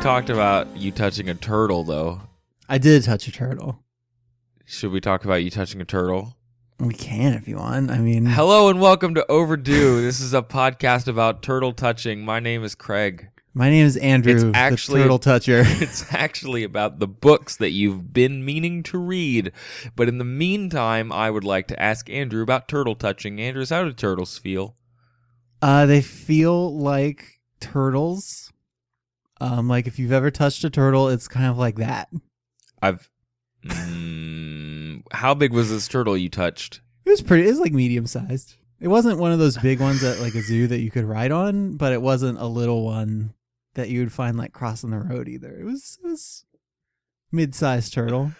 Talked. About you touching a turtle, though. I did touch a turtle. Should we talk about you touching a turtle? We can if you want. I mean, Hello and welcome to Overdue. this is a podcast about turtle touching. My name is Craig. my name is Andrew, It's actually- turtle toucher. It's actually about the books that you've been meaning to read. But in the meantime, I would like to ask Andrew about turtle touching. Andrew, how do turtles feel? uh, they feel like turtles. Um, like if you've ever touched a turtle, it's kind of like that. I've. Mm, how big was this turtle you touched? It was pretty. It was like medium sized. It wasn't one of those big ones at like a zoo that you could ride on, but it wasn't a little one that you would find like crossing the road either. It was it was mid sized turtle.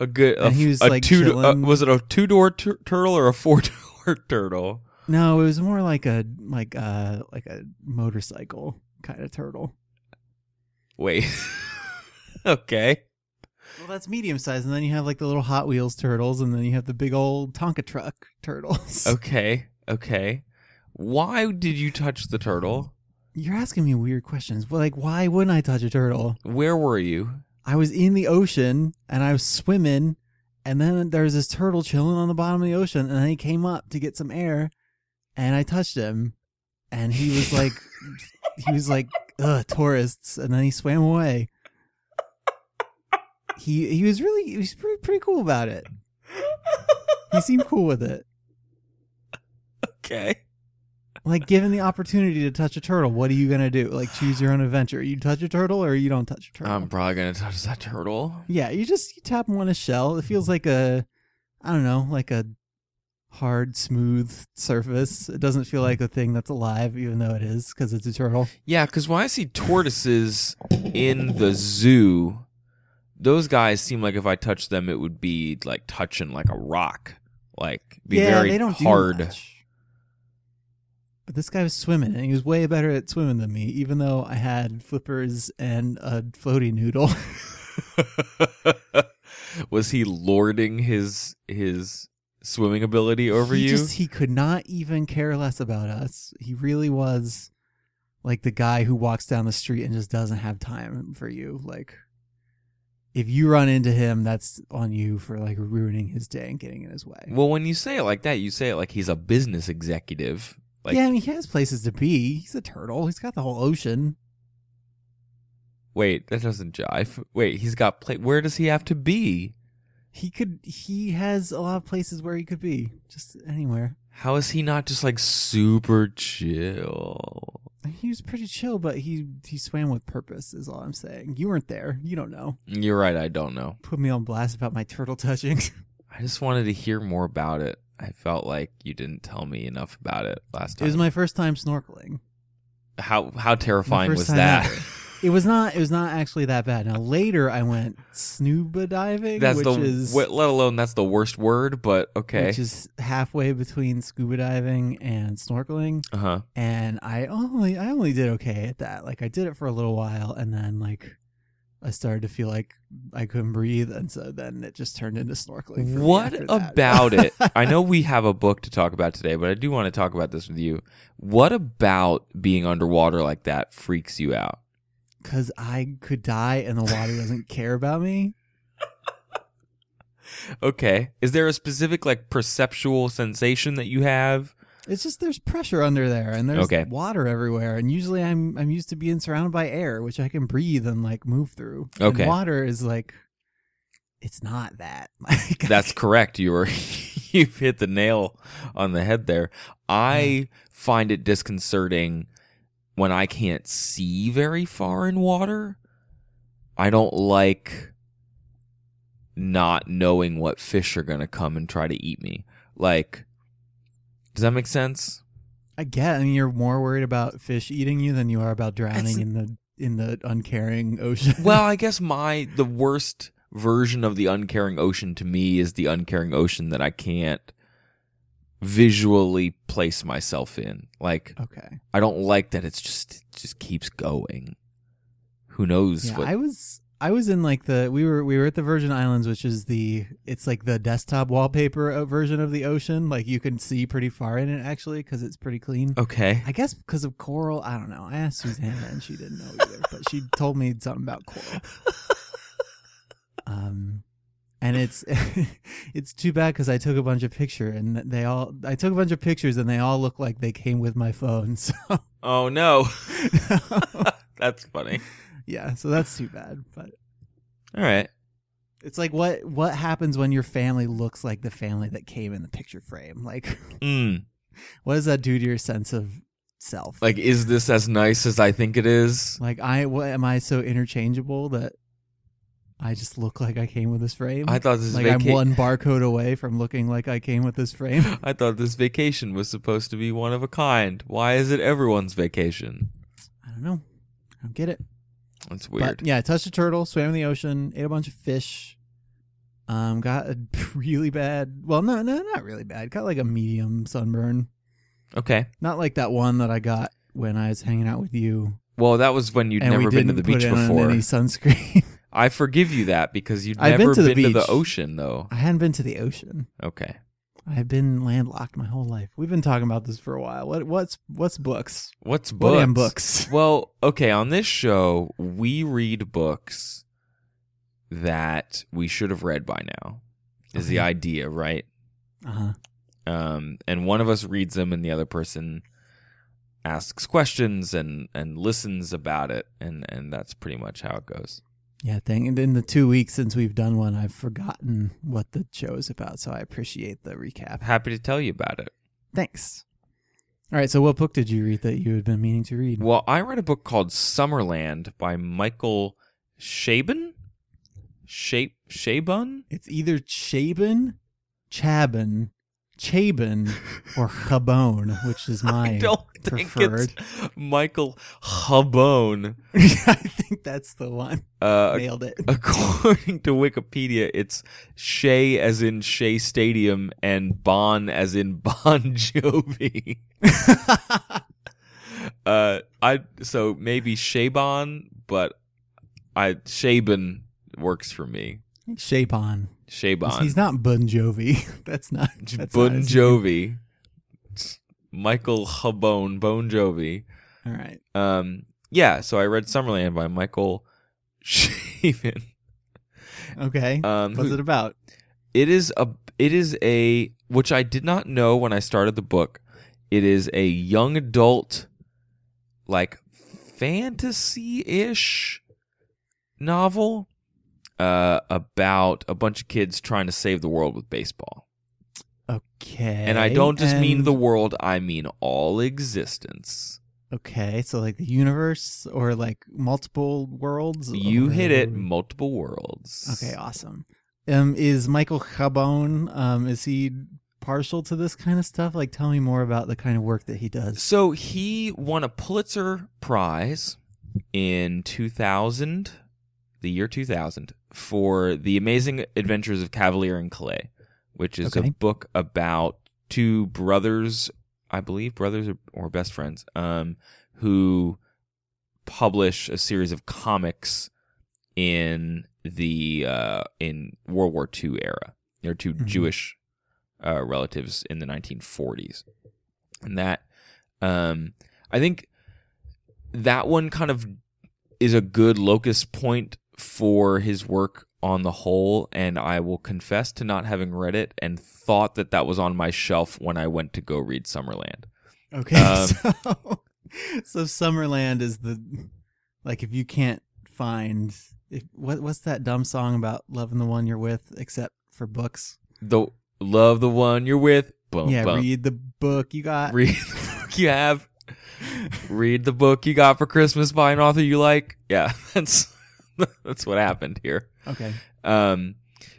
A good. A, he was, a like, two. Uh, was it a two door tur- turtle or a four door turtle? No, it was more like a like a like a motorcycle kind of turtle. Wait. okay. Well, that's medium size, and then you have like the little Hot Wheels turtles, and then you have the big old Tonka truck turtles. Okay. Okay. Why did you touch the turtle? You're asking me weird questions. Well, like, why wouldn't I touch a turtle? Where were you? I was in the ocean and I was swimming, and then there was this turtle chilling on the bottom of the ocean, and then he came up to get some air, and I touched him, and he was like, he was like, ugh, tourists, and then he swam away. He he was really he was pretty pretty cool about it. He seemed cool with it. Okay. Like given the opportunity to touch a turtle, what are you gonna do? Like choose your own adventure. You touch a turtle or you don't touch a turtle. I'm probably gonna touch that turtle. Yeah, you just you tap him on his shell. It feels like a, I don't know, like a hard, smooth surface. It doesn't feel like a thing that's alive, even though it is, because it's a turtle. Yeah, because when I see tortoises in the zoo, those guys seem like if I touched them, it would be like touching like a rock, like be yeah, very they don't do hard. much. But this guy was swimming, and he was way better at swimming than me, even though I had flippers and a floaty noodle. Was he lording his his swimming ability over he you? Just, he could not even care less about us. He really was like the guy who walks down the street and just doesn't have time for you. Like, if you run into him, that's on you for like ruining his day and getting in his way. Well, when you say it like that, you say it like he's a business executive. Like, yeah, I mean, he has places to be. He's a turtle. He's got the whole ocean. wait, that doesn't jive. Wait, he's got pla Where does he have to be? He could. He has a lot of places where he could be. Just anywhere. How is he not just like super chill? He was pretty chill, but he he swam with purpose. Is all I'm saying. You weren't there. You don't know. You're right. I don't know. Put me on blast about my turtle touching. I just wanted to hear more about it. I felt like you didn't tell me enough about it last time. It was my first time snorkeling. how how terrifying was that? It was not. It was not actually that bad. Now later, I went snuba diving, that's which the is let alone that's the worst word, but okay. which is halfway between scuba diving and snorkeling. Uh huh. And I only, I only did okay at that. Like I did it for a little while, and then like I started to feel like I couldn't breathe, and so then it just turned into snorkeling. for What about it? I know we have a book to talk about today, but I do want to talk about this with you. What about being underwater like that freaks you out? Because I could die, and the water doesn't care about me. Okay. Is there a specific like perceptual sensation that you have? It's just there's pressure under there, and there's Okay. water everywhere. And usually, I'm I'm used to being surrounded by air, which I can breathe and like move through. And Okay. water is like, it's not that. Like, That's correct. You were you've hit the nail on the head there. I find it disconcerting when I can't see very far in water. I don't like not knowing what fish are going to come and try to eat me. Like does that make sense? I get. I mean, you're more worried about fish eating you than you are about drowning It's- in the in the uncaring ocean. Well, I guess my the worst version of the uncaring ocean to me is the uncaring ocean that I can't visually place myself in. Like okay. I don't like that it's just it just keeps going. Who knows Yeah, what I was I was in like the we were we were at the Virgin Islands, which is the it's like the desktop wallpaper uh, version of the ocean. Like you can see pretty far in it actually because it's pretty clean. Okay. I guess because of coral. I don't know. I asked Susanna and she didn't know either, but she told me something about coral. Um, and it's it's too bad because I took a bunch of pictures and they all I took a bunch of pictures and they all look like they came with my phone. So Oh no. That's funny. yeah, so that's too bad. But All right. it's like what what happens when your family looks like the family that came in the picture frame? Like, Mm. what does that do to your sense of self? Like is this as nice as I think it is? Like I what am I so interchangeable that I just look like I came with this frame? I thought this like vaca- I'm one barcode away from looking like I came with this frame. I thought this vacation was supposed to be one of a kind. Why is it everyone's vacation? I don't know. I don't get it. That's weird. But yeah, I touched a turtle, swam in the ocean, ate a bunch of fish. Um, got a really bad. Well, no, no, not really bad. Got like a medium sunburn. okay. Not like that one that I got when I was hanging out with you, Well, that was when you'd and never been to the beach before. any sunscreen. I forgive you that because you've I've never been to the been to the ocean, though. I hadn't been to the ocean. Okay. I've been landlocked my whole life. We've been talking about this for a while. What what's what's books? What's What books? damn books? Well, okay, on this show, we read books that we should have read by now. Is the idea, right? Uh huh. Um, and one of us reads them, and the other person asks questions and and listens about it, and and that's pretty much how it goes. Yeah, thing. And in the two weeks since we've done one, I've forgotten what the show is about. So I appreciate the recap. Happy to tell you about it. Thanks. All right. So what book did you read that you had been meaning to read? Well, I read a book called Summerland by Michael Shaban. Shape Shabun? It's either Chabon, Chabon, Chabon, or Chabon, which is my. I don't think preferred. it's Michael Habone. I think that's the one. Uh, Nailed it. according to Wikipedia, it's Shea as in Shea Stadium and Bon as in Bon Jovi. uh, I so maybe Shaban, but I Shaban works for me. Chapon. Shaban. He's not Bon Jovi. That's not. That's Bon name. Jovi. Michael Habone, Bon Jovi. All right. Um, yeah, so I read Summerland by Michael Shaven. Okay. Um, What's who- it about? it is a it is a which I did not know when I started the book. It is a young adult like fantasy-ish novel uh about a bunch of kids trying to save the world with baseball. Okay. And I don't just mean the world, I mean all existence. Okay, so like the universe or like multiple worlds. You hit it, multiple worlds. Okay, awesome. Um, is Michael Chabon? Um, is he partial to this kind of stuff? Like, tell me more about the kind of work that he does. So he won a Pulitzer Prize in 2000, the year 2000, for The Amazing Adventures of Kavalier and Clay, which is Okay. a book about two brothers, I believe, brothers or, or best friends, um, who publish a series of comics in the uh, in World War II era. They're 2 Mhm. Jewish uh, relatives in the 1940s, and that um, I think that one kind of is a good locus point for his work on the whole. And I will confess to not having read it and thought that that was on my shelf when I went to go read Summerland. Okay, Um, so so Summerland is the like if you can't find if, what what's that dumb song about loving the one you're with except for books? The love the one you're with. Boom, yeah, boom. read the book you got. read the book you have. Read the book you got for Christmas by an author you like. Yeah, that's that's what happened here. okay, Um,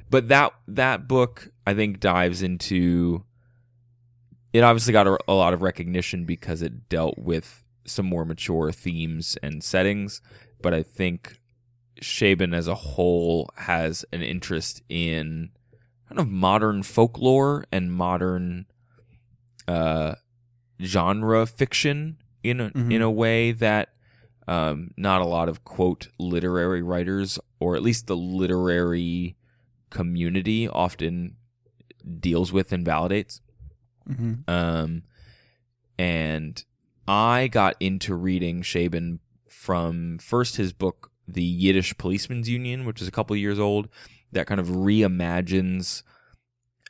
but that that book I think dives into it obviously got a, a lot of recognition because it dealt with some more mature themes and settings. But I think Shaban as a whole has an interest in kind of modern folklore and modern uh, genre fiction in a, Mhm. in a way that um, not a lot of quote literary writers or at least the literary community often deals with and validates. hmm Um, and I got into reading Shaban from first his book, The Yiddish Policeman's Union, which is a couple years old, that kind of reimagines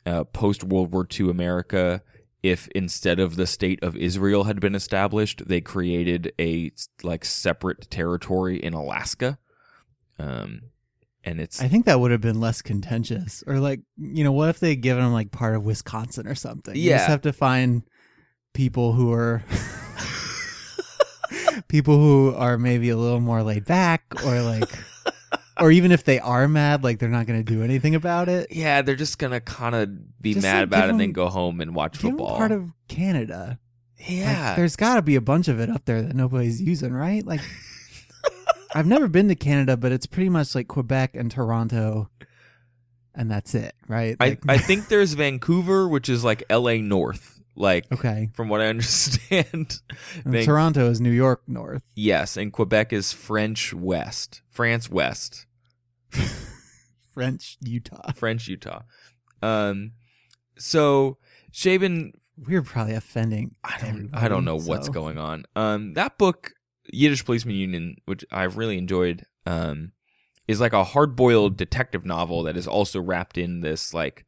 uh, post World War II America. If instead of the state of Israel had been established, they created a like separate territory in Alaska, um, and it's I think that would have been less contentious. Or like, you know, what if they had given them like part of Wisconsin or something? You just Yeah. have to find people who are people who are maybe a little more laid back or like or even if they are mad, like they're not going to do anything about it. yeah, they're just gonna kind of be Just, mad like, about it and then go home and watch football. part of Canada. Like, yeah, there's got to be a bunch of it up there that nobody's using, right? Like, I've never been to Canada, but it's pretty much like Quebec and Toronto, and that's it, right? I, I think there's Vancouver, which is like LA North. Like, okay. from what I understand. And Van- Toronto is New York North. yes, and Quebec is French West. France West. French Utah. French Utah. Um, so Shaban, We're probably offending. I don't, I don't know what's going on. Um, that book, Yiddish Policeman Union, which I've really enjoyed, um, is like a hard-boiled detective novel that is also wrapped in this like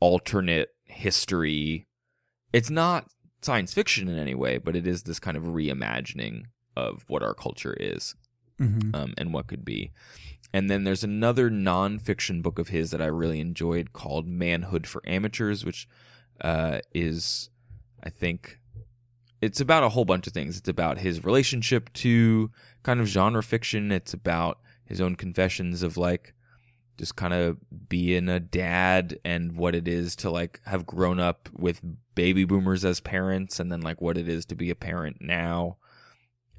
alternate history. It's not science fiction in any way, but it is this kind of reimagining of what our culture is Mhm. um, and what could be. And then there's another nonfiction book of his that I really enjoyed called Manhood for Amateurs, which uh, is, I think, it's about a whole bunch of things. It's about his relationship to kind of genre fiction. It's about his own confessions of like just kind of being a dad and what it is to like have grown up with baby boomers as parents and then like what it is to be a parent now.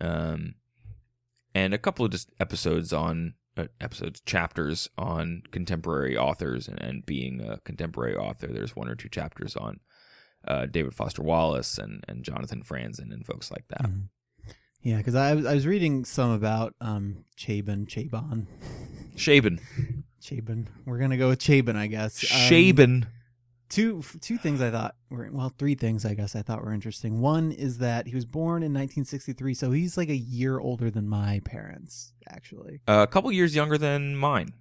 Um, and a couple of just episodes on uh, episodes chapters on contemporary authors and, and being a contemporary author there's one or two chapters on uh, david foster wallace and, and jonathan franzen and folks like that Mhm. Yeah, because I, was- I was reading some about um Chabon, Chabon, shaban Chabon. We're gonna go with Chabon, I guess. Um, two two things I thought were well, three things I guess I thought were interesting. One is that he was born in 1963, so he's like a year older than my parents, actually. a couple years younger than mine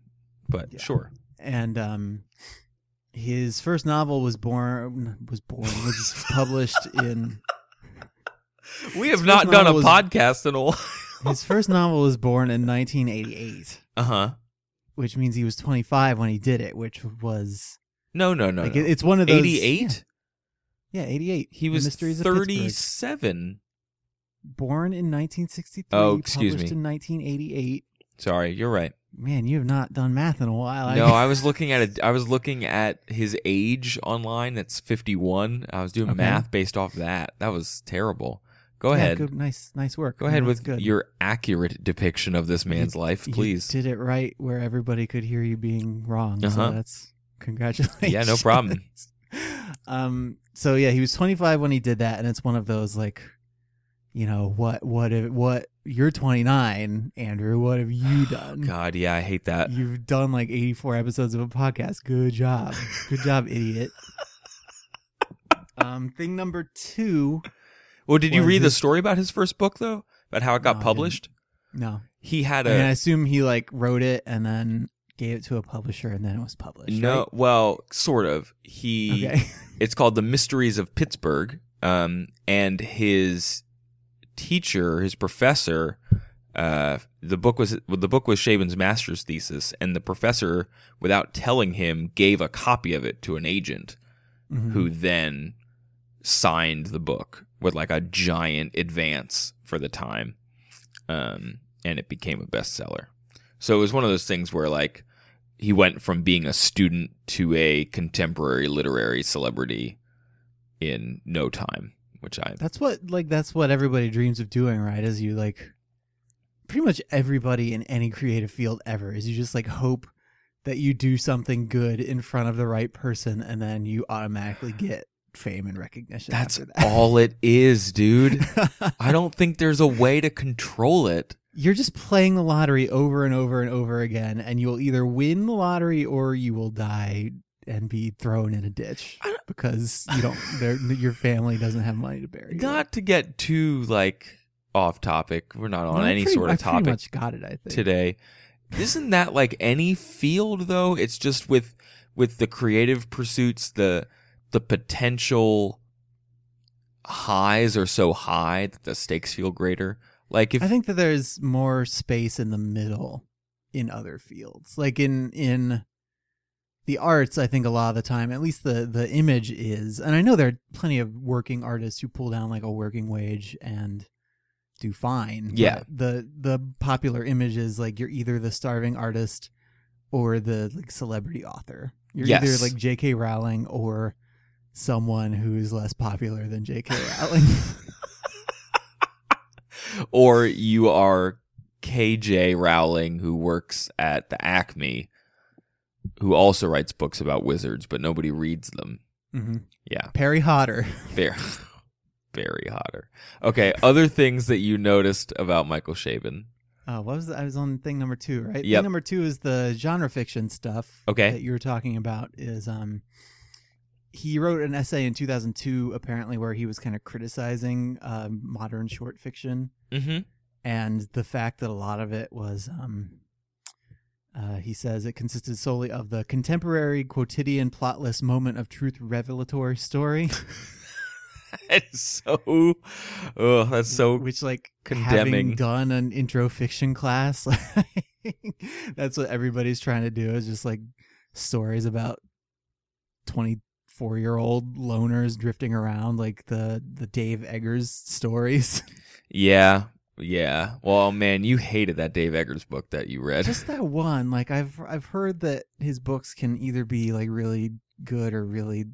but Yeah. sure And um, his first novel was born was born was published in we have not done a was- podcast in a while his first novel was born in 1988, uh-huh which means he was 25 when he did it, which was no no no, like no. it's one of those 88 Yeah, 88. he was Mysteries of Pittsburgh. 37 born in 1963. Oh, excuse published me. in 1988. sorry you're right Man, you have not done math in a while. No, I was looking at it. I was looking at his age online. That's fifty-one. I was doing Okay. math based off that. That was terrible. Go Yeah, ahead. good, nice, nice work. Go ahead with good. your accurate depiction of this man's life, You please. did it right where everybody could hear you being wrong. Uh-huh. that's congratulations. Yeah, no problem. um. So yeah, he was 25 when he did that, and it's one of those like, you know, what, what, if, what? You're 29, Andrew. What have you done? God, yeah, I hate that. You've done like 84 episodes of a podcast. Good job. Good job, idiot. Um, thing number two. Well, did you read the story about his first book though? About how it No, got I published? No, He had I, mean, I a assume he like wrote it and then gave it to a publisher and then it was published. no. Well, sort of. He Okay. it's called the mysteries of pittsburgh um, and his teacher his professor uh, the book was the book was Shaban's master's thesis and the professor without telling him gave a copy of it to an agent Mhm. who then signed the book with like a giant advance for the time um, and it became a bestseller so it was one of those things where like he went from being a student to a contemporary literary celebrity in no time, which I That's what like that's what everybody dreams of doing, right? Is you like pretty much everybody in any creative field ever is you just like hope that you do something good in front of the right person and then you automatically get fame and recognition. that's that. all it is, dude. I don't think there's a way to control it. You're just playing the lottery over and over and over again, and you'll either win the lottery or you will die and be thrown in a ditch because you don't. Your family doesn't have money to bury you. Not to get too like off topic. We're not on No, any pretty- sort of pretty topic much got it. I think today. Isn't that like any field though? It's just with with the creative pursuits, the the potential highs are so high that the stakes feel greater. Like if I think that there's more space in the middle in other fields. Like in in the arts, I think a lot of the time, at least the the image is, and I know there are plenty of working artists who pull down like a working wage and do fine. Yeah. the the popular image is like you're either the starving artist or the like celebrity author. You're Yes. either like J.K. Rowling or someone who's less popular than J.K. Rowling. or you are KJ Rowling who works at the Acme who also writes books about wizards but nobody reads them. hmm Yeah. Perry Hodder. Very, very hotter. Okay, other things that you noticed about Michael Chabon. Oh, what was that? I was on thing number two, right? Yep. Thing number two is the genre fiction stuff. Okay. That you were talking about is um, he wrote an essay in 2002 apparently where he was kind of criticizing um, modern short fiction Mm-hmm. and the fact that a lot of it was um, uh, he says it consisted solely of the contemporary quotidian plotless moment of truth revelatory story It's so, oh, that's so. which like condemning. having done an intro fiction class that's what everybody's trying to do is just like stories about 24 year old loners drifting around like the the dave eggers stories Yeah, yeah. Well, man, you hated that Dave Eggers book that you read. just that one like i've i've heard that his books can either be like really good or really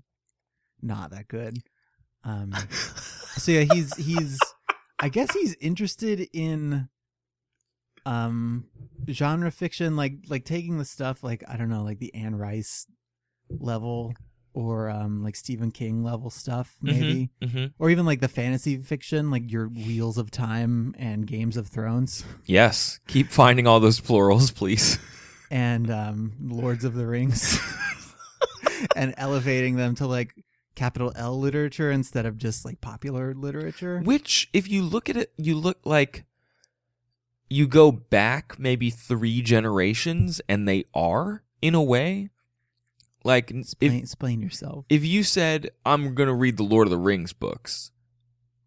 not that good um so yeah he's he's i guess he's interested in um genre fiction like like taking the stuff like i don't know like the anne rice level or um like stephen king level stuff maybe hmm or even like the fantasy fiction like your wheels of time and games of thrones Yes. Keep finding all those plurals, please. and um lords of the rings and elevating them to like capital l literature instead of just like popular literature Which, if you look at it, you look like you go back maybe three generations, and they are in a way. Like explain, if explain yourself if you said I'm gonna read the Lord of the Rings books,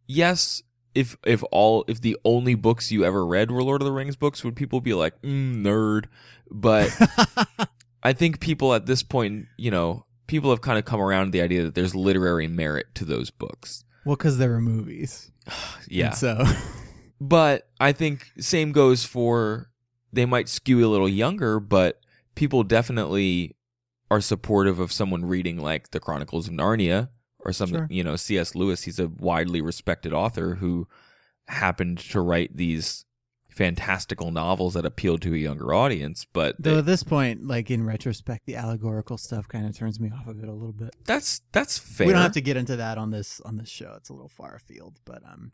yes. If if all if the only books you ever read were Lord of the Rings books, would people be like mm, nerd? But I think people at this point, you know, people have kind of come around to the idea that there's literary merit to those books. well because there were movies Yeah. And so But I think same goes for they might skew a little younger, but people definitely are supportive of someone reading like the Chronicles of Narnia or something. Sure. You know, C.S. Lewis. He's a widely respected author who happened to write these fantastical novels that appealed to a younger audience. But though they- at this point like in retrospect the allegorical stuff kind of turns me off of it a little bit that's that's fair. we don't have to get into that on this on this show it's a little far afield but um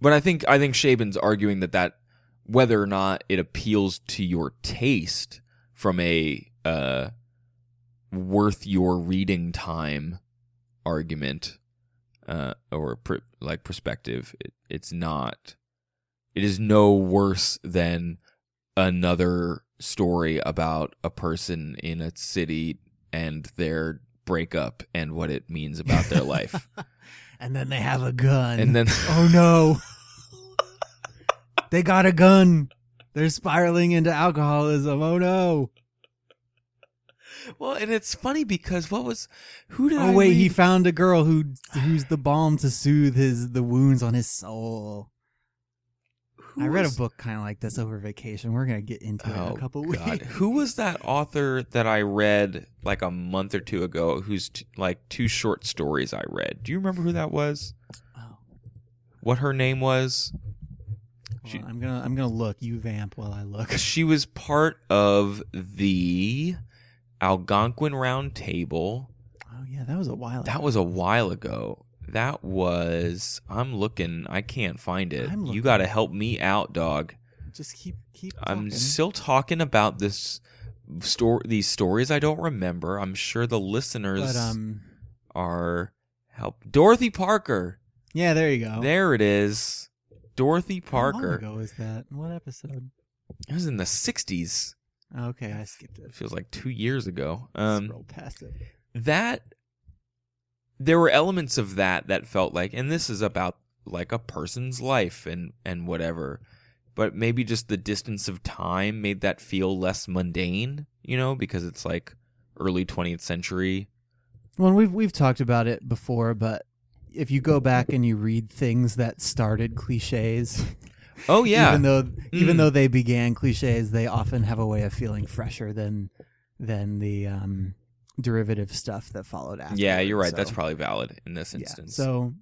But I think I think Shaban's arguing that that whether or not it appeals to your taste from a uh, worth your reading time argument uh, or pr- like perspective, it, it's not. It is no worse than another story about a person in a city and their breakup and what it means about their life. and then they have a gun. And then oh no. They got a gun. They're spiraling into alcoholism. Oh no Well, and it's funny because what was who did oh I wait he read? found a girl who who's the balm to soothe his the wounds on his soul Who I read was- a book kind of like this over vacation. We're gonna get into it in Oh, a couple God. weeks. Who was that author that I read like a month or two ago? Who's t- like two short stories I read? Do you remember who that was? Oh, What her name was? She- I'm gonna I'm gonna look. You vamp while I look. She was part of the Algonquin Round Table. Oh yeah, that was a while. That ago. was a while ago. That was. I'm looking. I can't find it. You got to help me out, dog. Just keep keep. I'm still talking about this story. These stories I don't remember. I'm sure the listeners But um, are help. Dorothy Parker. yeah, there you go. There it is. Dorothy How long Parker. ago was that? What episode? It was in the 60s. Okay, I skipped It it. feels like two years ago. Um, rolled past it. that there were elements of that that felt like and this is about like a person's life and and whatever but maybe just the distance of time made that feel less mundane you know because it's like early 20th century Well, we've we've talked about it before, but if you go back and you read things that started cliches, oh yeah even though even Mm. though they began cliches, they often have a way of feeling fresher than than the um, derivative stuff that followed after. yeah you're right that's probably valid in this yeah. instance So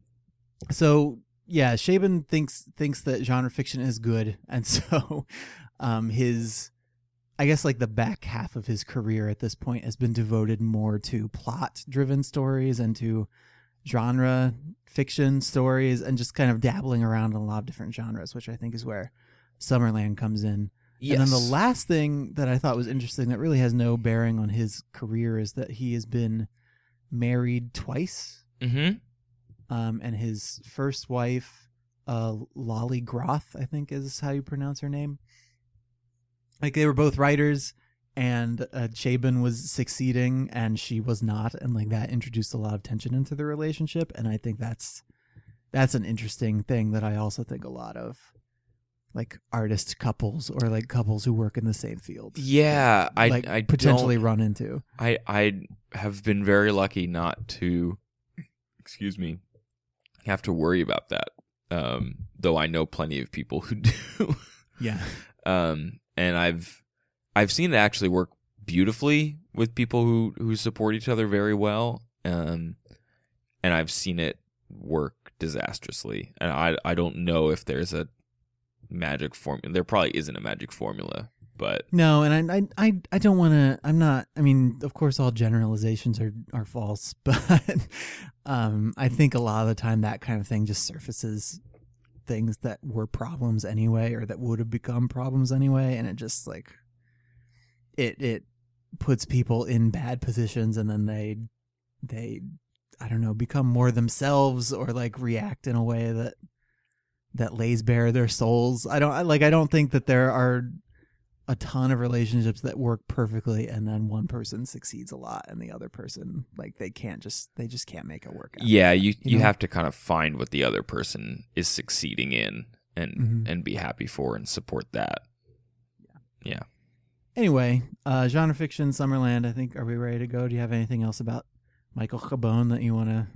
so yeah, Shaban thinks thinks that genre fiction is good, and so um, his I guess like the back half of his career at this point has been devoted more to plot driven stories and to genre fiction stories and just kind of dabbling around in a lot of different genres, which I think is where Summerland comes in. yes. And then the last thing that I thought was interesting that really has no bearing on his career is that he has been married twice. mm-hmm Um, and his first wife, uh, Lollie Groth, I think is how you pronounce her name. Like they were both writers, and uh, Chabon was succeeding, and she was not, and like that introduced a lot of tension into the relationship. And I think that's that's an interesting thing that I also think a lot of like artist couples or like couples who work in the same field. yeah i like i potentially run into. I I have been very lucky not to excuse me have to worry about that. Um though I know plenty of people who do. Yeah. um and I've I've seen it actually work beautifully with people who who support each other very well. Um and I've seen it work disastrously. And I I don't know if there's a magic formula. There probably isn't a magic formula, but No, and I I I, don't want to. I'm not. I mean, of course, all generalizations are are false, but um, I think a lot of the time that kind of thing just surfaces things that were problems anyway, or that would have become problems anyway, and it just like it it puts people in bad positions, and then they they I don't know become more themselves or like react in a way that that lays bare their souls. I don't I, like. I don't think that there are a ton of relationships that work perfectly and then one person succeeds a lot and the other person like they can't just they just can't make it work out. Yeah, you You you, know? have to kind of find what the other person is succeeding in and Mhm. and be happy for and support that. Anyway, uh genre fiction Summerland, I think are we ready to go? Do you have anything else about Michael Cabone that you want to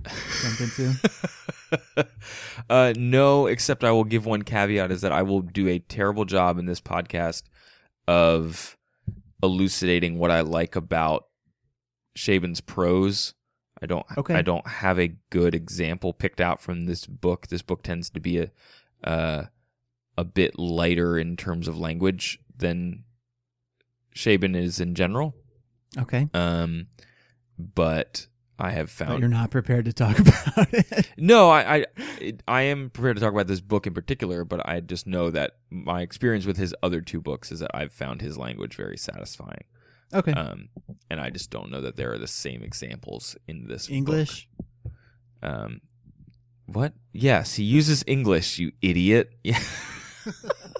jump into? uh no, except I will give one caveat is that I will do a terrible job in this podcast of elucidating what I like about Shaban's prose. I don't Okay. I don't have a good example picked out from this book. This book tends to be a uh, a bit lighter in terms of language than Shaban is in general. Okay. Um, but I have But found you're not prepared to talk about it. no, I I, it, I am prepared to talk about this book in particular, but I just know that my experience with his other two books is that I've found his language very satisfying. Okay. Um, and I just don't know that there are the same examples in this book. English. Um, what? Yes, he uses English. You idiot. Yeah.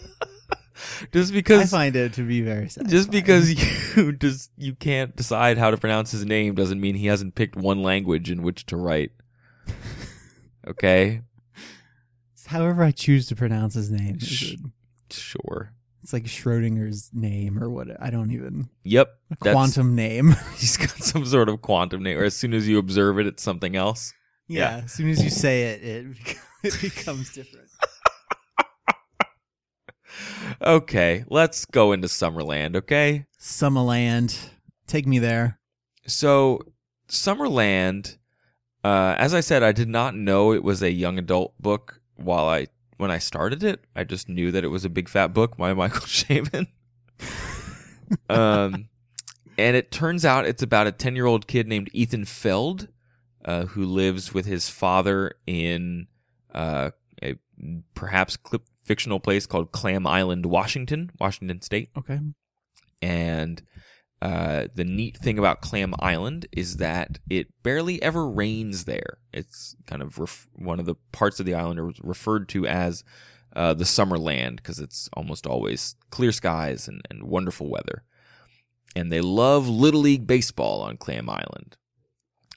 just because I find it to be very satisfying. Just because you just you can't decide how to pronounce his name doesn't mean he hasn't picked one language in which to write. Okay, however I choose to pronounce his name. Sh- sure. It's like Schrodinger's name or what I don't even Yep, a quantum name. He's got some sort of quantum name, or as soon as you observe it, it's something else. Yeah, Yeah. as soon as you say it, it, it becomes different. Okay, let's go into Summerland, okay? Summerland. Take me there. So, Summerland, uh, as I said, I did not know it was a young adult book while I when I started it. I just knew that it was a big fat book by Michael Chabon. um, and it turns out it's about a ten year old kid named Ethan Feld, uh, who lives with his father in uh, a perhaps clip fictional place called Clam Island, Washington, Washington State. Okay. And uh, the neat thing about Clam Island is that it barely ever rains there. It's kind of ref- one of the parts of the island are referred to as uh, the summer land because it's almost always clear skies and, and wonderful weather. And they love Little League Baseball on Clam Island.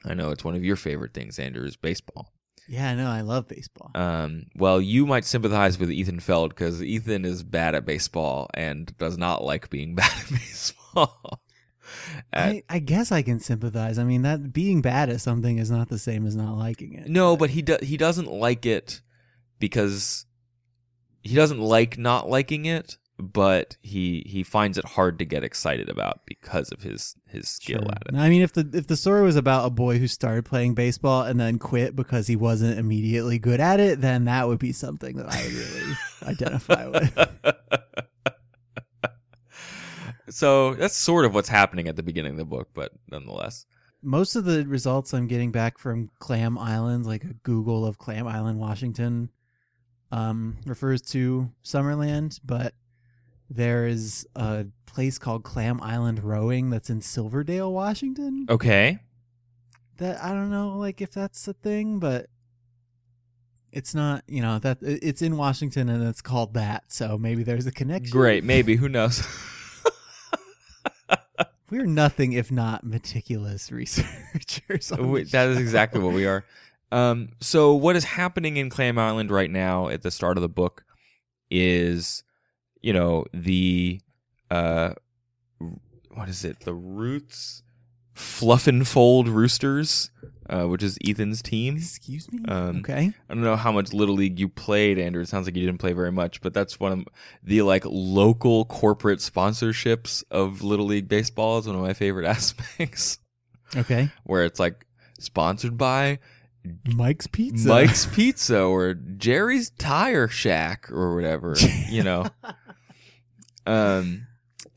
I know it's one of your favorite things, Andrew, is baseball. Yeah, I know. I love baseball. Um, well, you might sympathize with Ethan Feld because Ethan is bad at baseball and does not like being bad at baseball. At- I, I guess I can sympathize. I mean, that being bad at something is not the same as not liking it. no, but he do- he doesn't like it because he doesn't like not liking it, but he he finds it hard to get excited about because of his his skill Sure. at it. I mean, if the if the story was about a boy who started playing baseball and then quit because he wasn't immediately good at it, then that would be something that I would really identify with. so that's sort of what's happening at the beginning of the book, but nonetheless. Most of the results I'm getting back from Clam Island, like a Google of Clam Island, Washington, um, refers to Summerland, but there is a place called Clam Island Rowing that's in Silverdale, Washington. Okay. that I don't know like if that's a thing, but it's not, you know, that it's in Washington and it's called that, so maybe there's a connection. Great, maybe who knows? We're nothing if not meticulous researchers. We- that is exactly what we are. Um, so what is happening in Clam Island right now at the start of the book is, you know, the uh, what is it? The Roots Fluff and Fold Roosters, uh, which is Ethan's team. Excuse me. Um, okay. I don't know how much Little League you played, Andrew. It sounds like you didn't play very much, but that's one of the like local corporate sponsorships of Little League baseball is one of my favorite aspects Okay. where it's like sponsored by Mike's Pizza. Mike's Pizza or Jerry's Tire Shack or whatever, you know. Um,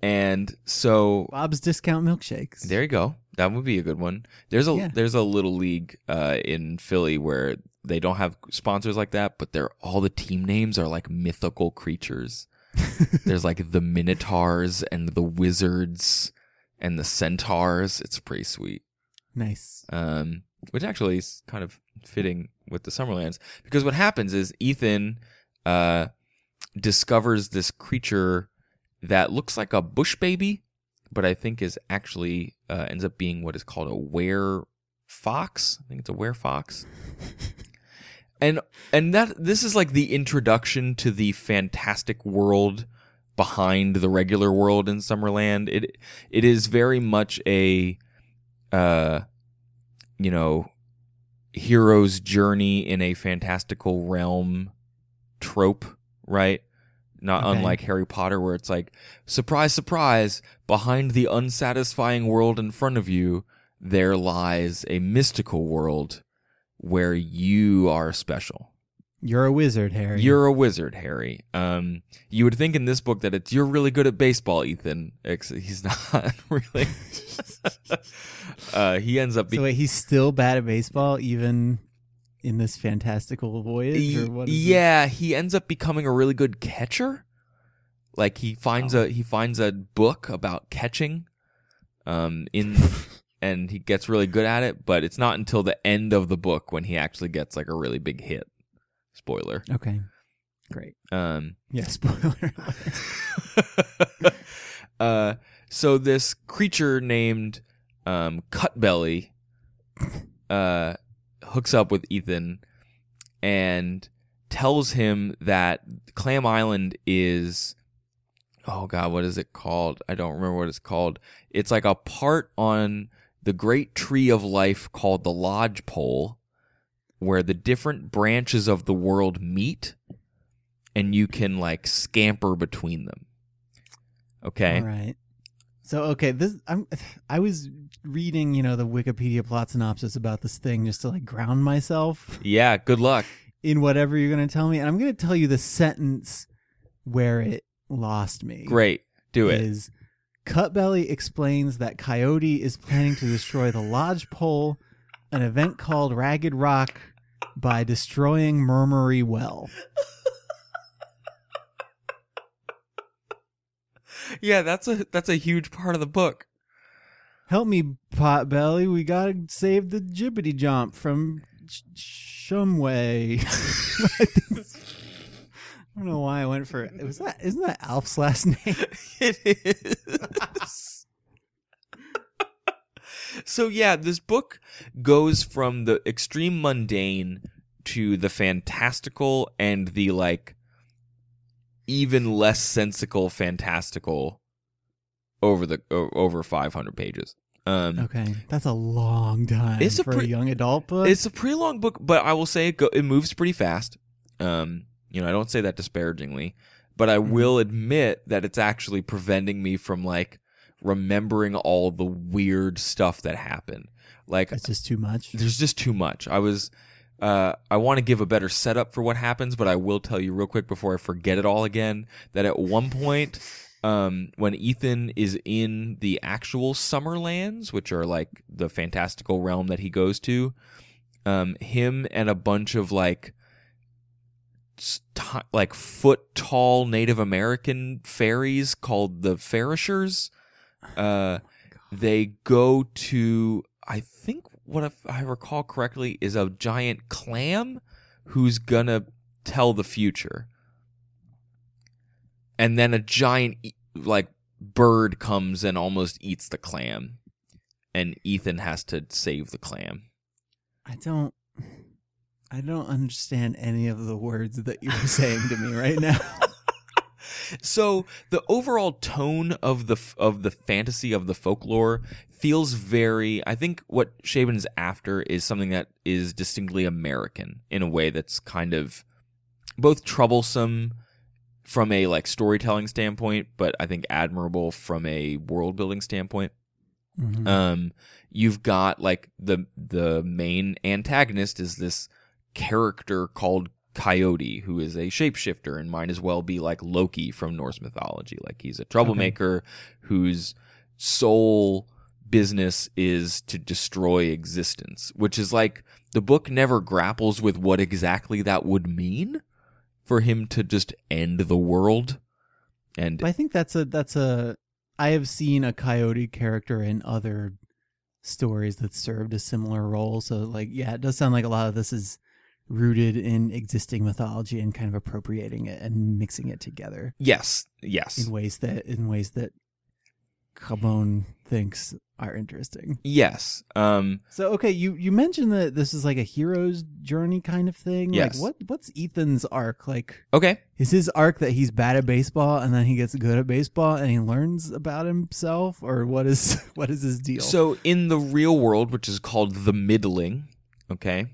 and so Bob's Discount Milkshakes. there you go. That would be a good one. There's a Yeah. there's a little league uh, in Philly where they don't have sponsors like that, but they're all the team names are like mythical creatures. There's like the Minotaurs and the Wizards and the Centaurs. It's pretty sweet. nice. um, which actually is kind of fitting with the Summerlands because what happens is Ethan uh, discovers this creature that looks like a bush baby, but I think is actually uh, ends up being what is called a were fox. I think it's a were fox. and and that this is like the introduction to the fantastic world behind the regular world in Summerland. It it is very much a uh you know hero's journey in a fantastical realm trope, right? Not Okay. unlike Harry Potter where it's like surprise surprise behind the unsatisfying world in front of you there lies a mystical world where you are special. You're a wizard, Harry. You're a wizard, Harry. Um, you would think in this book that it's you're really good at baseball, Ethan. He's not really. uh, he ends up so being. wait, he's still bad at baseball, even in this fantastical voyage, or what? Is it? yeah, he ends up becoming a really good catcher. Like he finds Oh. a he finds a book about catching, um, in and he gets really good at it. But it's not until the end of the book when he actually gets like a really big hit. Spoiler. Okay. Great. Um, Yeah. Spoiler. uh, so this creature named um, Cutbelly uh, hooks up with Ethan and tells him that Clam Island is oh god, what is it called? I don't remember what it's called. It's like a part on the great tree of life called the lodge pole where the different branches of the world meet and you can like scamper between them. Okay. All right. So okay, this I'm I was reading, you know, the Wikipedia plot synopsis about this thing just to like ground myself Yeah, good luck. in whatever you're going to tell me, and I'm going to tell you the sentence where it lost me. Great. Do it. Is Cutbelly explains that Coyote is planning to destroy the Lodgepole, an event called Ragged Rock, by destroying Murmury Well. Yeah, that's a that's a huge part of the book. Help me, Potbelly. We gotta save the Jibbity Jump from Sh- Shumway. I don't know why I went for it. was that. Isn't that Alf's last name? it is. so yeah, this book goes from the extreme mundane to the fantastical and the like even less sensical fantastical over the o- over 500 pages. Um Okay, that's a long time It's a for pre- a young adult book. it's a pretty long book, but I will say it, go- it moves pretty fast. Um, you know, I don't say that disparagingly, but I Mhm. will admit that it's actually preventing me from like remembering all the weird stuff that happened. Like, It's just too much. there's just too much. I was, uh, I want to give a better setup for what happens, but I will tell you real quick before I forget it all again that at one point, um, when Ethan is in the actual Summerlands, which are like the fantastical realm that he goes to, um, him and a bunch of like, st- like foot tall Native American fairies called the Ferishers, uh, they go to I think what if I recall correctly is a giant clam who's gonna tell the future, and then a giant like bird comes and almost eats the clam, and Ethan has to save the clam. I don't. I don't understand any of the words that you're saying to me right now. So the overall tone of the of the fantasy of the folklore feels very. I think what Chabon's after is something that is distinctly American in a way that's kind of both troublesome from a like storytelling standpoint, but I think admirable from a world building standpoint. Mhm. Um, you've got like the the main antagonist is this character called Coyote, who is a shapeshifter and might as well be like Loki from Norse mythology. Like he's a troublemaker whose sole business is to destroy existence, which is like the book never grapples with what exactly that would mean for him to just end the world. And I think that's a that's a. I have seen a coyote character in other stories that served a similar role. So like, yeah, it does sound like a lot of this is rooted in existing mythology and kind of appropriating it and mixing it together yes, yes. in ways that in ways that Cabone thinks are interesting. Yes. Um So okay, you you mentioned that this is like a hero's journey kind of thing. Yes. Like what what's Ethan's arc? Like okay. is his arc that he's bad at baseball and then he gets good at baseball and he learns about himself or what is what is his deal? So in the real world, which is called the middling, okay?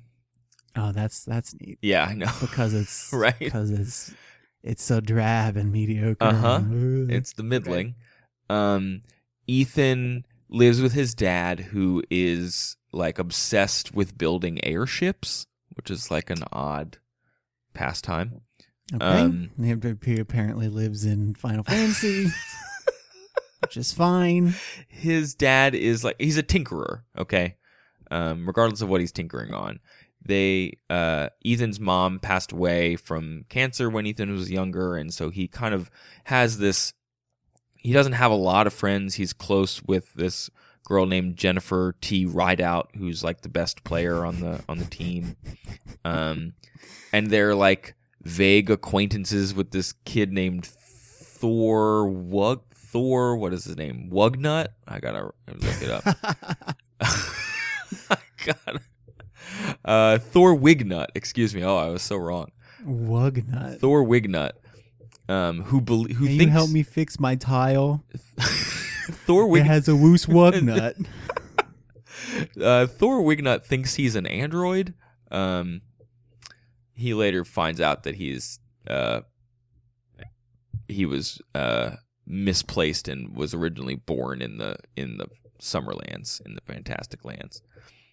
Oh, that's that's neat Yeah, I know. because it's Right. because it's it's so drab and mediocre. Uh-huh. It's the middling. Um Ethan lives with his dad who is like obsessed with building airships, which is like an odd pastime. okay. um, he he apparently lives in Final Fantasy, which is fine. his dad is like he's a tinkerer okay um regardless of what he's tinkering on they uh ethan's mom passed away from cancer when ethan was younger and so he kind of has this he doesn't have a lot of friends. He's close with this girl named jennifer t. Rideout who's like the best player on the on the team. Um and they're like vague acquaintances with this kid named thor wug thor what is his name? Wugnut? I gotta look it up. I got uh, Thor Wignutt. Excuse me. Oh, I was so wrong. Wugnut. Thor Wignutt, um, who bel who Can you help me fix my tile? Thor It has a woos wugnut. uh, Thor Wignutt thinks he's an android. Um, he later finds out that he's uh, he was uh, misplaced and was originally born in the in the Summerlands in the Fantastic Lands.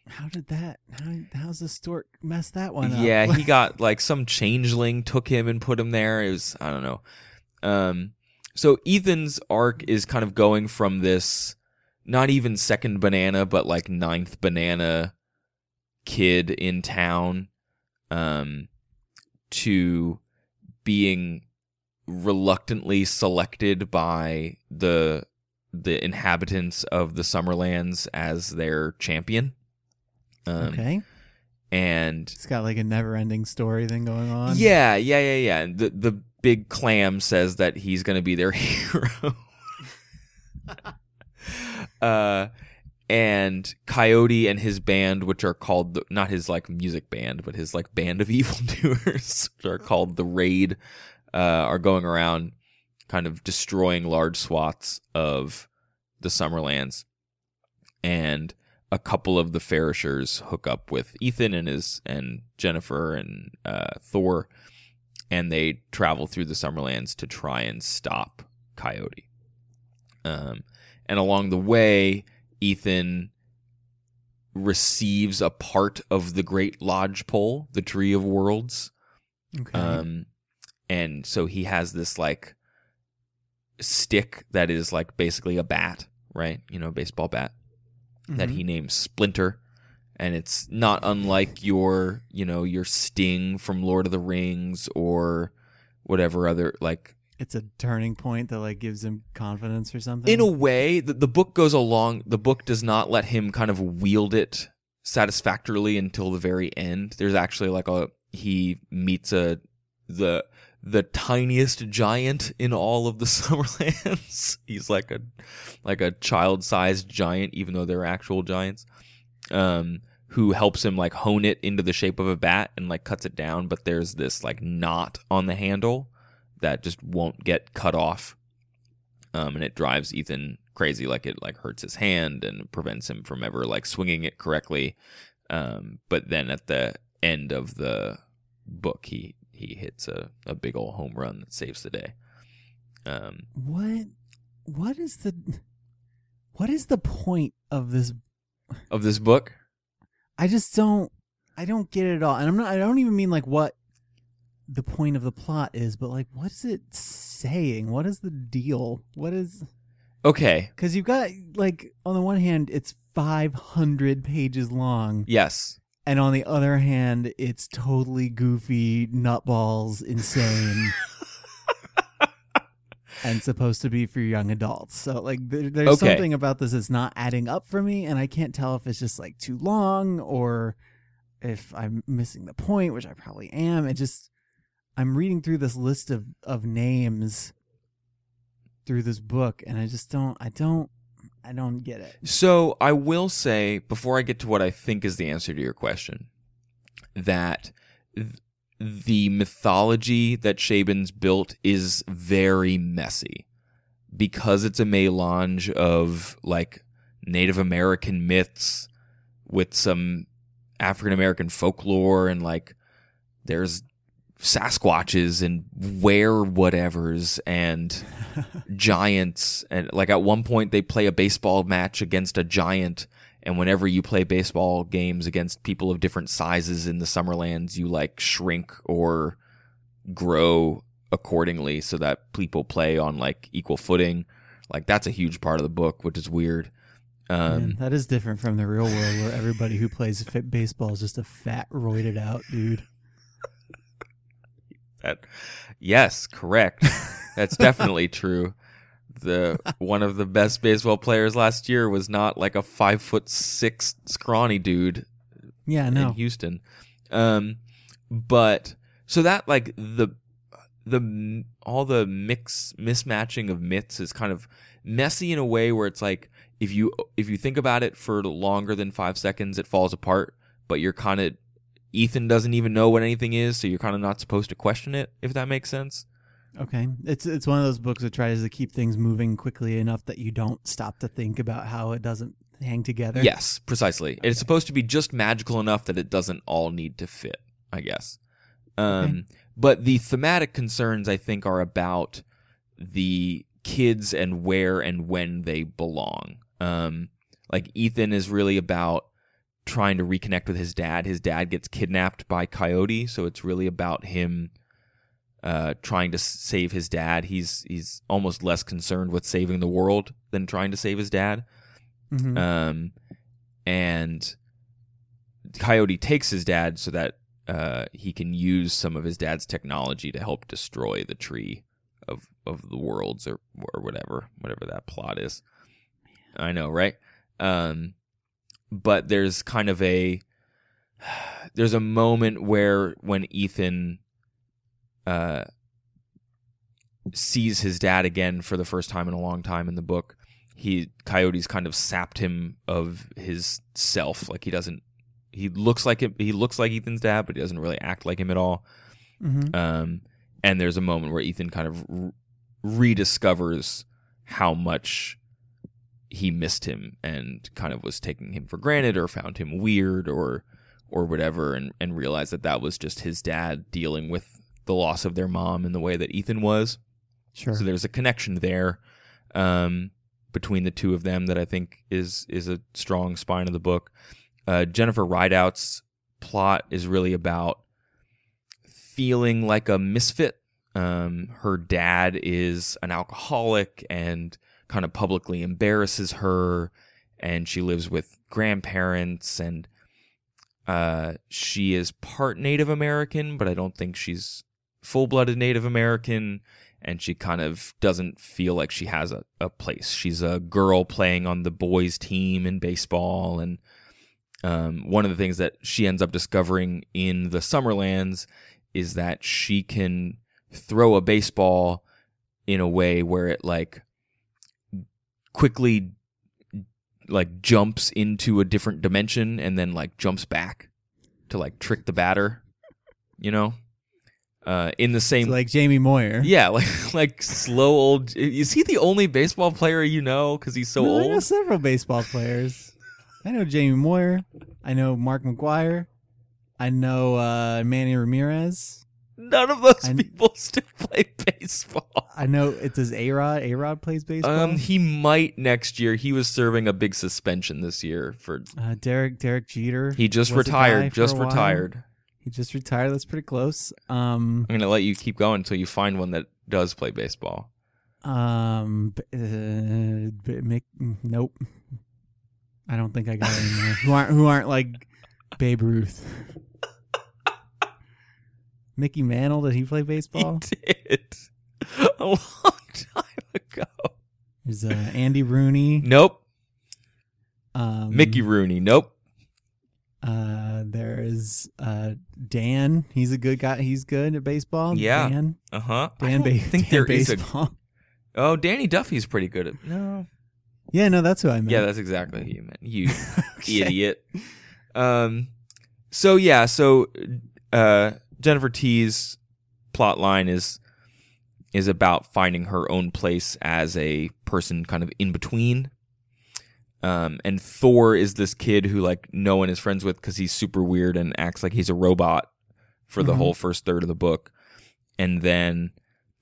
How did that? How, how's the stork mess that one up? Yeah, he got like some changeling took him and put him there. It was I don't know. Um, so Ethan's arc is kind of going from this not even second banana, but like ninth banana kid in town, um, to being reluctantly selected by the the inhabitants of the Summerlands as their champion. Um, okay. And It's got like a never-ending story thing going on. yeah, yeah, yeah, yeah. The the big clam says that he's going to be their hero. uh and Coyote and his band, which are called the, not his like music band, but his like band of evildoers, which are called the Rade, uh, are going around kind of destroying large swaths of the Summerlands. And a couple of the Ferishers hook up with Ethan and his and Jennifer and uh, Thor, and they travel through the Summerlands to try and stop Coyote. Um, and along the way, Ethan receives a part of the Great Lodge Pole, the Tree of Worlds. Okay. Um, and so he has this like stick that is like basically a bat, right? You know, baseball bat that Mhm. he names Splinter. And it's not unlike your, you know, your Sting from Lord of the Rings or whatever other like It's a turning point that like gives him confidence or something. in a way the, the book goes along the book does not let him kind of wield it satisfactorily until the very end there's actually like a he meets a the the tiniest giant in all of the summerlands he's like a like a child-sized giant even though they're actual giants um who helps him like hone it into the shape of a bat and like cuts it down but there's this like knot on the handle that just won't get cut off um, and it drives Ethan crazy. Like it like hurts his hand and prevents him from ever like swinging it correctly. Um, but then at the end of the book, he he hits a, a big old home run that saves the day. Um, what? What is the? What is the point of this? of this book, I just don't. I don't get it at all. And I'm not. I don't even mean like what the point of the plot is, but like what is it saying? What is the deal? What is? okay, Because you've got like on the one hand, it's 500 pages long, yes, and on the other hand, it's totally goofy, nutballs, insane. and supposed to be for young adults. So like there, there's Okay. something about this that's not adding up for me and I can't tell if it's just like too long or if I'm missing the point, which I probably am. It just I'm reading through this list of of names through this book and I just don't I don't I don't get it. So I will say before I get to what I think is the answer to your question, that th- the mythology that Chabon's built is very messy because it's a melange of like Native American myths with some African American folklore and like there's Sasquatches and were whatevers and giants. And like at one point they play a baseball match against a giant and whenever you play baseball games against people of different sizes in the summerlands you like shrink or grow accordingly so that people play on like equal footing. Like that's a huge part of the book which is weird. Um Man, that is different from the real world where everybody who plays fit baseball is just a fat roided out dude. That, yes, correct. That's definitely true. The one of the best baseball players last year was not like a five foot six scrawny dude Yeah, in no. Houston. Um, but so that like the the all the mix mismatching of myths is kind of messy in a way where it's like if you if you think about it for longer than five seconds, it falls apart. But you're kind of Ethan doesn't even know what anything is, so you're kind of not supposed to question it. If that makes sense. Okay. It's it's one of those books that tries to keep things moving quickly enough that you don't stop to think about how it doesn't hang together. Yes, precisely. It's supposed to be just magical enough that it doesn't all need to fit, I guess. Um, But the thematic concerns, I think, are about the kids and where and when they belong. Um, like Ethan is really about trying to reconnect with his dad. His dad gets kidnapped by Coyote, so it's really about him uh, trying to save his dad. He's he's almost less concerned with saving the world than trying to save his dad. Mhm. Um, and Coyote takes his dad so that uh, he can use some of his dad's technology to help destroy the tree of of the worlds or or whatever whatever that plot is. I know, right? Um, but there's kind of a there's a moment where when Ethan uh sees his dad again for the first time in a long time in the book he coyotes kind of sapped him of his self like he doesn't he looks like it he looks like ethan's dad but he doesn't really act like him at all Mhm. um and there's a moment where ethan kind of r- rediscovers how much he missed him and kind of was taking him for granted or found him weird or or whatever and and realized that that was just his dad dealing with the loss of their mom in the way that Ethan was Sure. so there's a connection there um, between the two of them that I think is is a strong spine of the book. Uh, Jennifer Rideout's plot is really about feeling like a misfit. Um, her dad is an alcoholic and kind of publicly embarrasses her, and she lives with grandparents and uh, she is part Native American, but I don't think she's full blooded Native American and she kind of doesn't feel like she has a, a place. She's a girl playing on the boys' team in baseball, and um, one of the things that she ends up discovering in the Summerlands is that she can throw a baseball in a way where it like quickly like jumps into a different dimension and then like jumps back to like trick the batter, you know? Uh, in the same So like Jamie Moyer. yeah, like like slow old. Is he the only baseball player you know? Because he's so No, I know old. several baseball players. I know Jamie Moyer. I know Mark McGwire. I know uh, Manny Ramirez. None of those I- people still play baseball. I know it's his A Rod. A Rod plays baseball. Um, he might next year. He was serving a big suspension this year for. uh, Derek Derek Jeter. He just was a guy retired. Just retired. He just retired. That's pretty close. Um, I'm gonna let you keep going until you find one that does play baseball. um, b- uh, Mick, nope. I don't think I got any more who aren't who aren't like Babe Ruth. Mickey Mantle, did he play baseball? He did a long time ago. There's uh, Andy Rooney. Nope. Um, Mickey Rooney. Nope. Uh, there's uh Dan. He's a good guy. He's good at baseball. Yeah. Dan. Uh huh. I Dan. Ba- think Dan there is a. Oh, Danny Duffy's pretty good at. No. Yeah, no, that's who I meant. Yeah, that's exactly who you meant. You Okay. idiot. Um, so yeah, so uh, Jennifer T's plot line is is about finding her own place as a person, kind of in between. Um, and Thor is this kid who like no one is friends with because he's super weird and acts like he's a robot for the Mhm. whole first third of the book, and then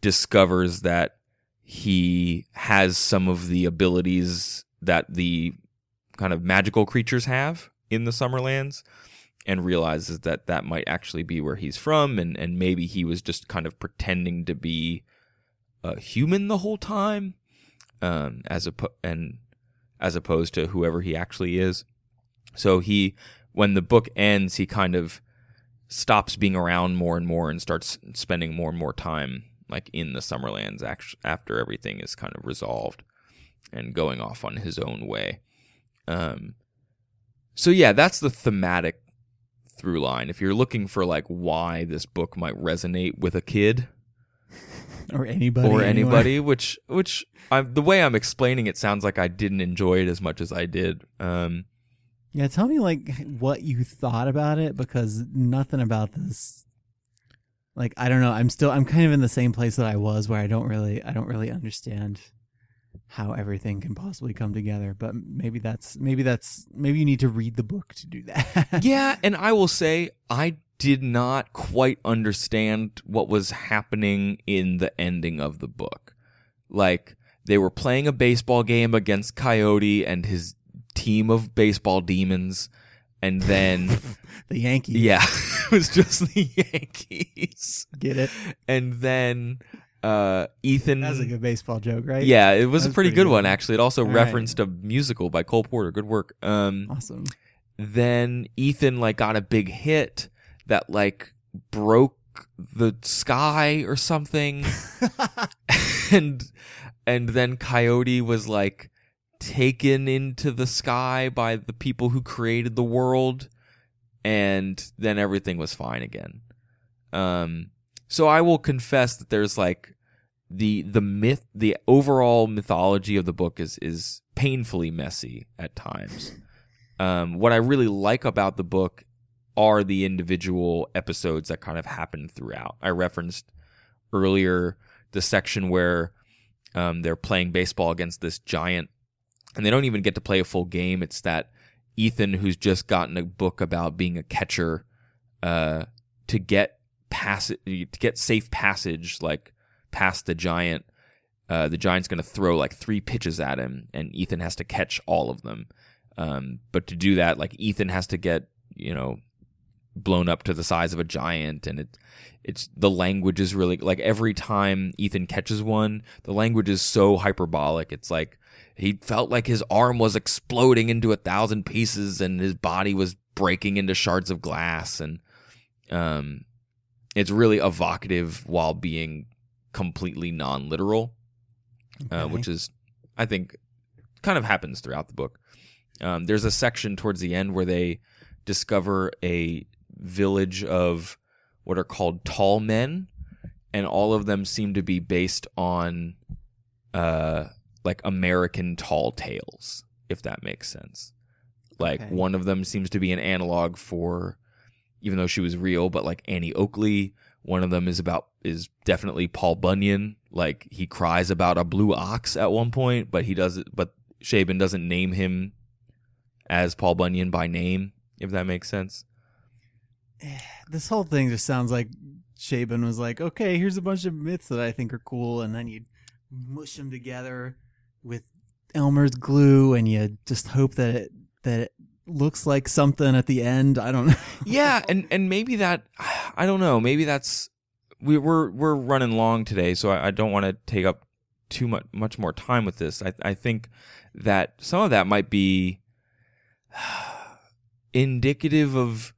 discovers that he has some of the abilities that the kind of magical creatures have in the Summerlands and realizes that that might actually be where he's from and and maybe he was just kind of pretending to be a human the whole time um as a and as opposed to whoever he actually is so he when the book ends he kind of stops being around more and more and starts spending more and more time like in the Summerlands after everything is kind of resolved and going off on his own way. Um, so yeah, that's the thematic through line. If you're looking for like why this book might resonate with a kid or anybody or anywhere. anybody, which which I'm, the way I'm explaining it sounds like I didn't enjoy it as much as I did. Um, Yeah, tell me like what you thought about it because nothing about this. Like I don't know. I'm still. I'm kind of in the same place that I was, where I don't really. I don't really understand how everything can possibly come together. But maybe that's. Maybe that's. Maybe you need to read the book to do that. yeah, and I will say I did not quite understand what was happening in the ending of the book. like they were playing a baseball game against Coyote and his team of baseball demons, and then the Yankees. yeah, it was just the Yankees, Get it? and then uh, Ethan. That's a good baseball joke, right? yeah, it was a pretty, pretty good good. one actually. It also All right. referenced a musical by Cole Porter. Good work. Um, Awesome. then Ethan like got a big hit that like broke the sky or something and and then Coyote was like taken into the sky by the people who created the world and then everything was fine again. Um so I will confess that there's like the the myth the overall mythology of the book is is painfully messy at times. Um what I really like about the book are the individual episodes that kind of happen throughout. I referenced earlier the section where um, they're playing baseball against this giant, and they don't even get to play a full game. It's that Ethan, who's just gotten a book about being a catcher, uh, to get pass it to get safe passage, like past the giant. Uh, the giant's going to throw like three pitches at him, and Ethan has to catch all of them. Um, but to do that, like Ethan has to get you know blown up to the size of a giant, and it it's the language is really like every time Ethan catches one, the language is so hyperbolic. It's like he felt like his arm was exploding into a thousand pieces, and his body was breaking into shards of glass, and um, it's really evocative while being completely non-literal uh, which is, I think, kind of happens throughout the book. Um, there's a section towards the end where they discover a village of what are called tall men, and all of them seem to be based on uh, like American tall tales, if that makes sense. Like Okay. one of them seems to be an analog for, even though she was real, but like Annie Oakley. One of them is about is definitely Paul Bunyan. Like he cries about a blue ox at one point, but he does. But Chabon doesn't name him as Paul Bunyan by name, if that makes sense. this whole thing just sounds like Chabon was like, okay, here's a bunch of myths that I think are cool, and then you mush them together with Elmer's glue, and you just hope that it that it looks like something at the end. I don't know. yeah, and and maybe that I don't know. Maybe that's we we're we're running long today, so I, I don't want to take up too much much more time with this. I I think that some of that might be indicative of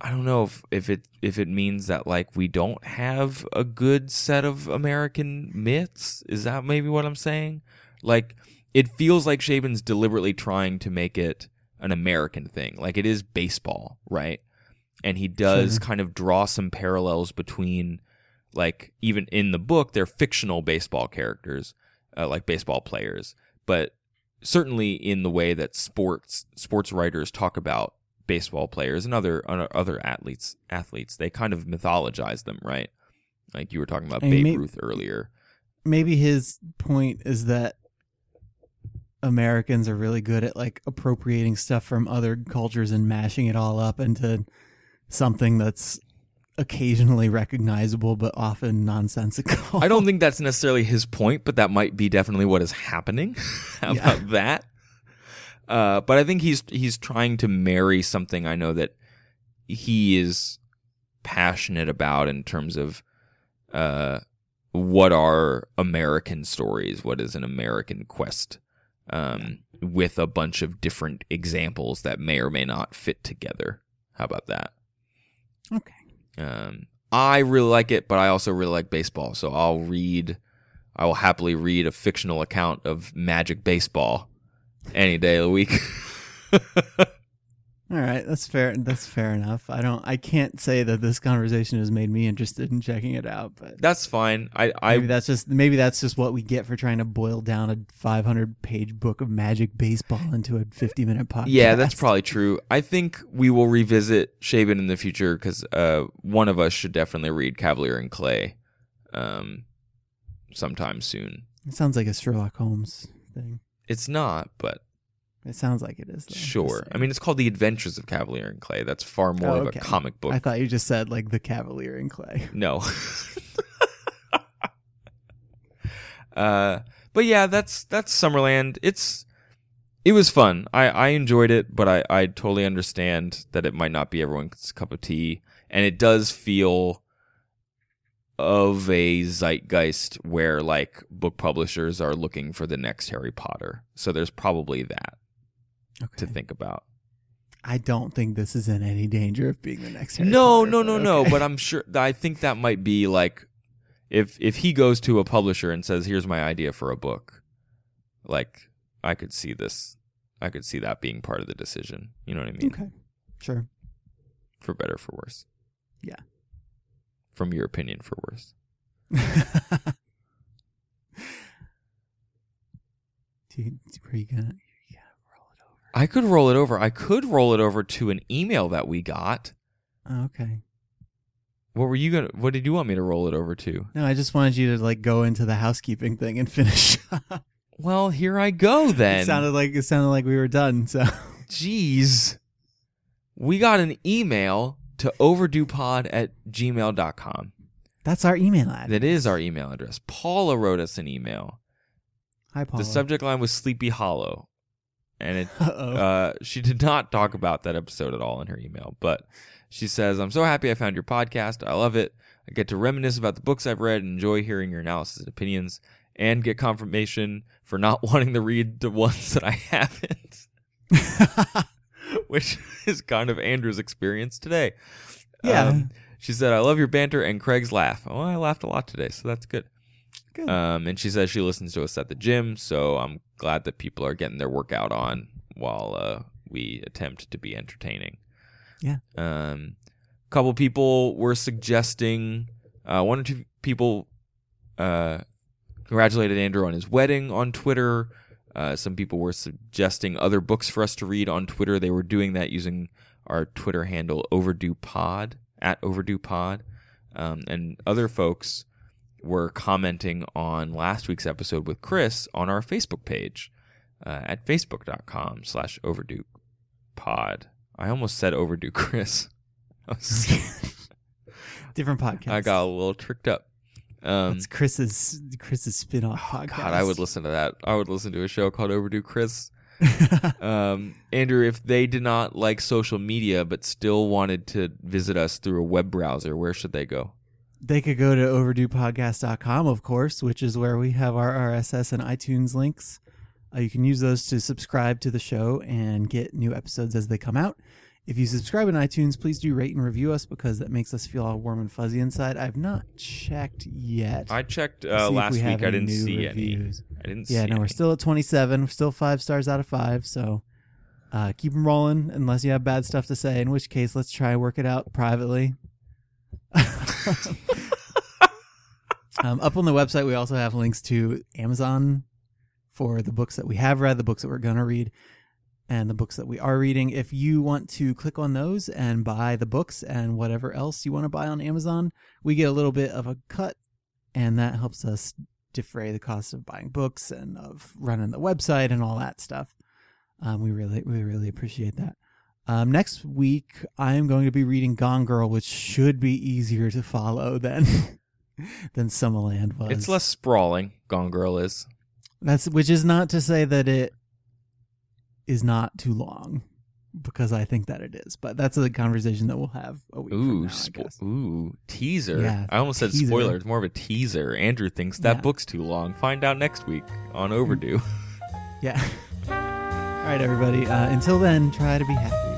I don't know if, if it if it means that like we don't have a good set of American myths. Is that maybe what I'm saying? Like it feels like Chabon's deliberately trying to make it an American thing. Like it is baseball, right? And he does kind of draw some parallels between like even in the book they're fictional baseball characters, uh, like baseball players, but certainly in the way that sports sports writers talk about baseball players and other other athletes athletes they kind of mythologize them right like you were talking about And Babe may- Ruth earlier Maybe his point is that Americans are really good at like appropriating stuff from other cultures and mashing it all up into something that's occasionally recognizable but often nonsensical. I don't think that's necessarily his point but that might be definitely what is happening How Yeah. about that uh, but I think he's he's trying to marry something I know that he is passionate about in terms of uh, what are American stories, what is an American quest, um, with a bunch of different examples that may or may not fit together. How about that? Okay. Um, I really like it, but I also really like baseball, so I'll read. I will happily read a fictional account of Magic Baseball any day of the week. All right, that's fair. That's fair enough. I don't. I can't say that this conversation has made me interested in checking it out, but That's fine. I, I maybe that's just maybe that's just what we get for trying to boil down a 500 page book of Magic Baseball into a 50 minute podcast. Yeah, that's probably true. I think we will revisit Chabon in the future because uh, one of us should definitely read Kavalier and Clay um, sometime soon. It sounds like a Sherlock Holmes thing. It's not, but It sounds like it is. Though. sure. I mean, it's called The Adventures of Kavalier and Clay. That's far more Oh, of a comic book. I thought you just said like the Kavalier and Clay. no. Uh, but yeah, that's that's Summerland. It's it was fun. I I enjoyed it, but I I totally understand that it might not be everyone's cup of tea, and it does feel of a zeitgeist where like book publishers are looking for the next Harry Potter. So there's probably that Okay. to think about. I don't think this is in any danger of being the next. Harry no, Potter, no, no, no. okay. But I'm sure. I think that might be like, if if he goes to a publisher and says, "Here's my idea for a book," like I could see this. I could see that being part of the decision. You know what I mean? okay, sure. For better, for worse. Yeah. From your opinion, for worse. You, were you gonna? You gotta roll it over. I could roll it over. I could roll it over to an email that we got. Oh, okay. What were you gonna? What did you want me to roll it over to? No, I just wanted you to like go into the housekeeping thing and finish. Well, here I go then. it sounded like it sounded like we were done. So Jeez. We got an email to overduepod at gmail.com. that's our email address. That is our email address. Paula wrote us an email. Hi, Paul. The subject line was Sleepy Hollow. And it uh, she did not talk about that episode at all in her email, but she says, I'm so happy I found your podcast. I love it. I get to reminisce about the books I've read and enjoy hearing your analysis and opinions and get confirmation for not wanting to read the ones that I haven't, which is kind of Andrew's experience today. Yeah. Um, she said, I love your banter and Craig's laugh. Oh, I laughed a lot today, so that's good. Good. Um, and she says she listens to us at the gym, so I'm glad that people are getting their workout on while uh, we attempt to be entertaining. Yeah. Um, a couple people were suggesting, uh, one or two people uh, congratulated Andrew on his wedding on Twitter. Uh, some people were suggesting other books for us to read on Twitter. They were doing that using our Twitter handle Overdue Pod at Overdue Pod, um, and other folks were commenting on last week's episode with Chris on our Facebook page uh, at facebook.com slash overdue pod. I almost said overdue Chris. Different podcast. I got a little tricked up. Um, That's Chris's Chris's spin-off podcast. God, I would listen to that. I would listen to a show called Overdue Chris. Um, Andrew, if they did not like social media but still wanted to visit us through a web browser, where should they go? They could go to overduepodcast.com, of course, which is where we have our RSS and iTunes links. Uh, you can use those to subscribe to the show and get new episodes as they come out. If you subscribe in iTunes, please do rate and review us because that makes us feel all warm and fuzzy inside. I've not checked yet. I checked uh, last we week. I didn't see any. reviews. I didn't see any. Yeah, no, we're still at 27. We're still five stars out of five. So uh, keep them rolling unless you have bad stuff to say, in which case, let's try and work it out privately. um, up on the website, we also have links to Amazon for the books that we have read, the books that we're going to read, and the books that we are reading. If you want to click on those and buy the books and whatever else you want to buy on Amazon, we get a little bit of a cut, and that helps us defray the cost of buying books and of running the website and all that stuff. Um, we really, we really appreciate that. Um, next week, I am going to be reading Gone Girl, which should be easier to follow than than Summerland was. It's less sprawling. Gone Girl is. That's which is not to say that it is not too long, because I think that it is. But that's a conversation that we'll have a week from Ooh, now, spo- ooh, teaser. Yeah, I almost said teaser. spoiler. It's more of a teaser. Andrew thinks that Yeah. book's too long. Find out next week on Overdue. Yeah. All right, everybody. Uh, until then, try to be happy.